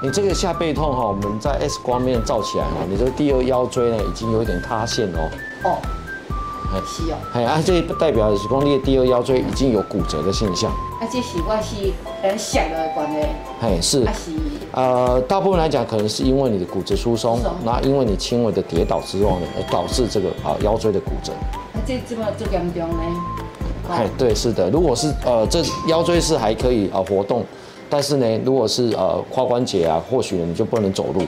你这个下背痛哈，我们在 X 光面照起来哈，你这个第二腰椎呢已经有一点塌陷哦。哦。是哦。哎，啊，这代表是讲你的第二腰椎已经有骨折的现象。啊，这是我是很小的关系。哎，是。啊是。呃，大部分来讲，可能是因为你的骨质疏松，那因为你轻微的跌倒之后呢，而导致这个啊腰椎的骨折。啊，这这么这严重呢？哎，对，是的。如果是呃这腰椎是还可以啊活动，但是呢，如果是呃髋关节啊，或许你就不能走路，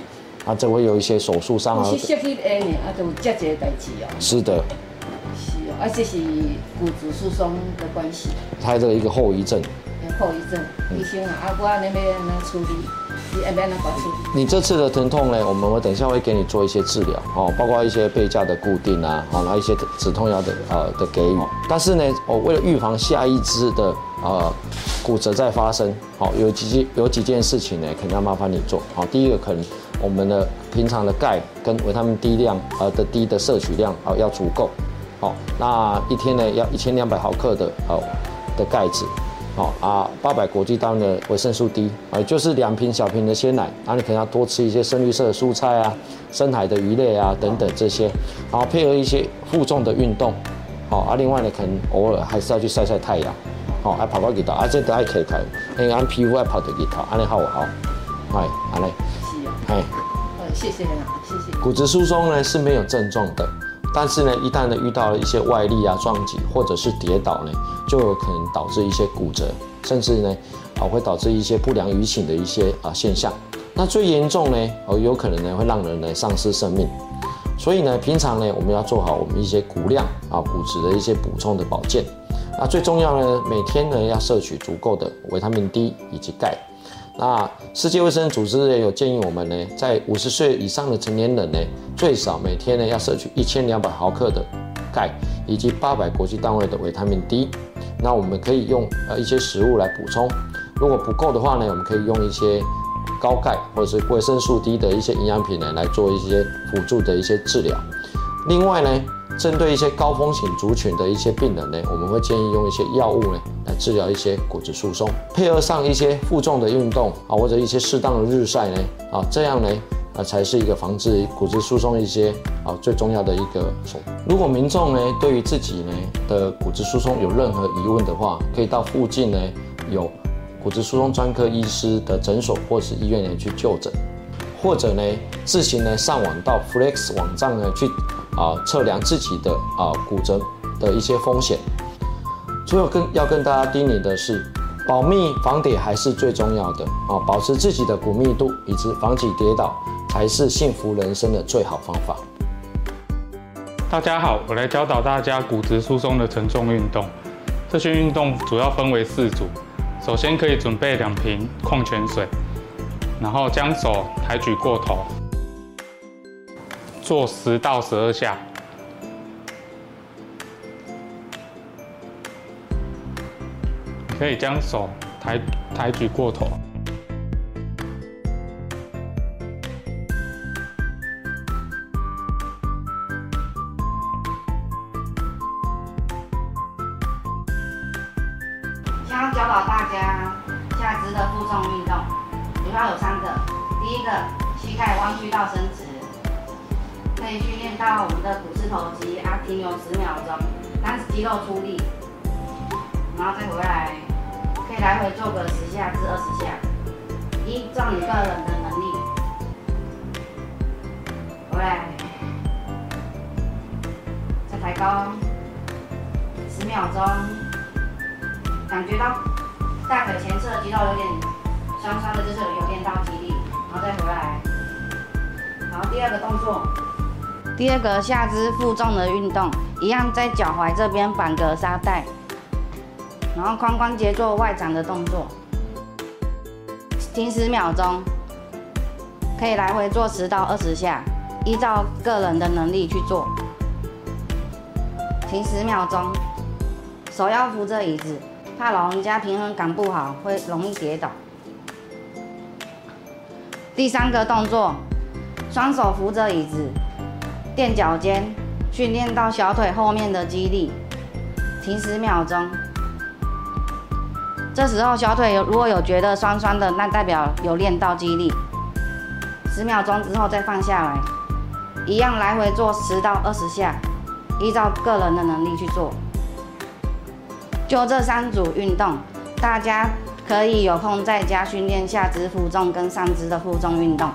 啊，这会有一些手术伤啊。是血血 A 呢，啊，都接这个代志哦。是的。是哦而且是骨质疏松的关系，它的一个后遗症。后遗症，医生啊，啊，我那边能处理，你那边能搞处理。你这次的疼痛呢，我们我等一下会给你做一些治疗，哦，包括一些背架的固定啊，哦，然后一些止痛药的呃的给予。但是呢，我为了预防下一支的呃骨折再发生，好，有几件有几件事情呢，肯定要麻烦你做。好，第一个可能我们的平常的钙跟维他命 D 量呃的 D 的摄取量啊要足够。好，那一天呢要一千两百毫克的哦的钙质，好啊，八百国际单位的维生素 D，啊，就是两瓶小瓶的鲜奶，然后你可能要多吃一些深绿色的蔬菜啊，深海的鱼类啊等等这些，然后配合一些负重的运动，好啊，另外呢可能偶尔还是要去晒晒太阳，好，爱跑跑给头，啊这都爱可以开，因为俺皮肤爱跑得给头，安尼好好，哎，安尼，是啊，哎，谢谢啦，谢谢。骨质疏松呢是没有症状的。但是呢，一旦呢遇到了一些外力啊、撞击或者是跌倒呢，就有可能导致一些骨折，甚至呢啊会导致一些不良于行的一些啊现象。那最严重呢，哦有可能呢会让人呢丧失生命。所以呢，平常呢我们要做好我们一些骨量啊、骨质的一些补充的保健。那最重要呢，每天呢要摄取足够的维他命 D 以及钙。那世界卫生组织也有建议我们呢，在五十岁以上的成年人呢，最少每天呢要摄取一千两百毫克的钙，以及八百国际单位的维他命 D。那我们可以用呃一些食物来补充，如果不够的话呢，我们可以用一些高钙或者是维生素 D 的一些营养品呢来做一些辅助的一些治疗。另外呢，针对一些高风险族群的一些病人呢，我们会建议用一些药物呢来治疗一些骨质疏松，配合上一些负重的运动啊，或者一些适当的日晒呢啊，这样呢啊才是一个防治骨质疏松一些啊最重要的一个手。如果民众呢对于自己呢的骨质疏松有任何疑问的话，可以到附近呢有骨质疏松专科医师的诊所或是医院呢去就诊，或者呢自行呢上网到 Flex 网站呢去。啊，测量自己的啊骨折的一些风险。最后跟要跟大家叮咛的是，保密防跌还是最重要的啊，保持自己的骨密度以及防止跌倒，才是幸福人生的最好方法。大家好，我来教导大家骨质疏松的承重运动。这些运动主要分为四组。首先可以准备两瓶矿泉水，然后将手抬举过头。做十到十二下，可以将手抬抬举过头。想要教导大家下肢的负重运动，主要有三个。第一个，膝盖弯曲到伸直。可以训练到我们的股四头肌啊，停留十秒钟，让肌肉出力，然后再回来，可以来回做个十下至二十下，依照你个人的能力。回来，再抬高十秒钟，感觉到大腿前侧肌肉有点酸酸的，就是有练到肌力，然后再回来。然后第二个动作。第二个下肢负重的运动，一样在脚踝这边绑个沙袋，然后髋关节做外展的动作，停十秒钟，可以来回做十到二十下，依照个人的能力去做。停十秒钟，手要扶着椅子，怕老人家平衡感不好会容易跌倒。第三个动作，双手扶着椅子。垫脚尖，训练到小腿后面的肌力。停十秒钟。这时候小腿有如果有觉得酸酸的，那代表有练到肌力。十秒钟之后再放下来，一样来回做十到二十下，依照个人的能力去做。就这三组运动，大家可以有空在家训练下肢负重跟上肢的负重运动。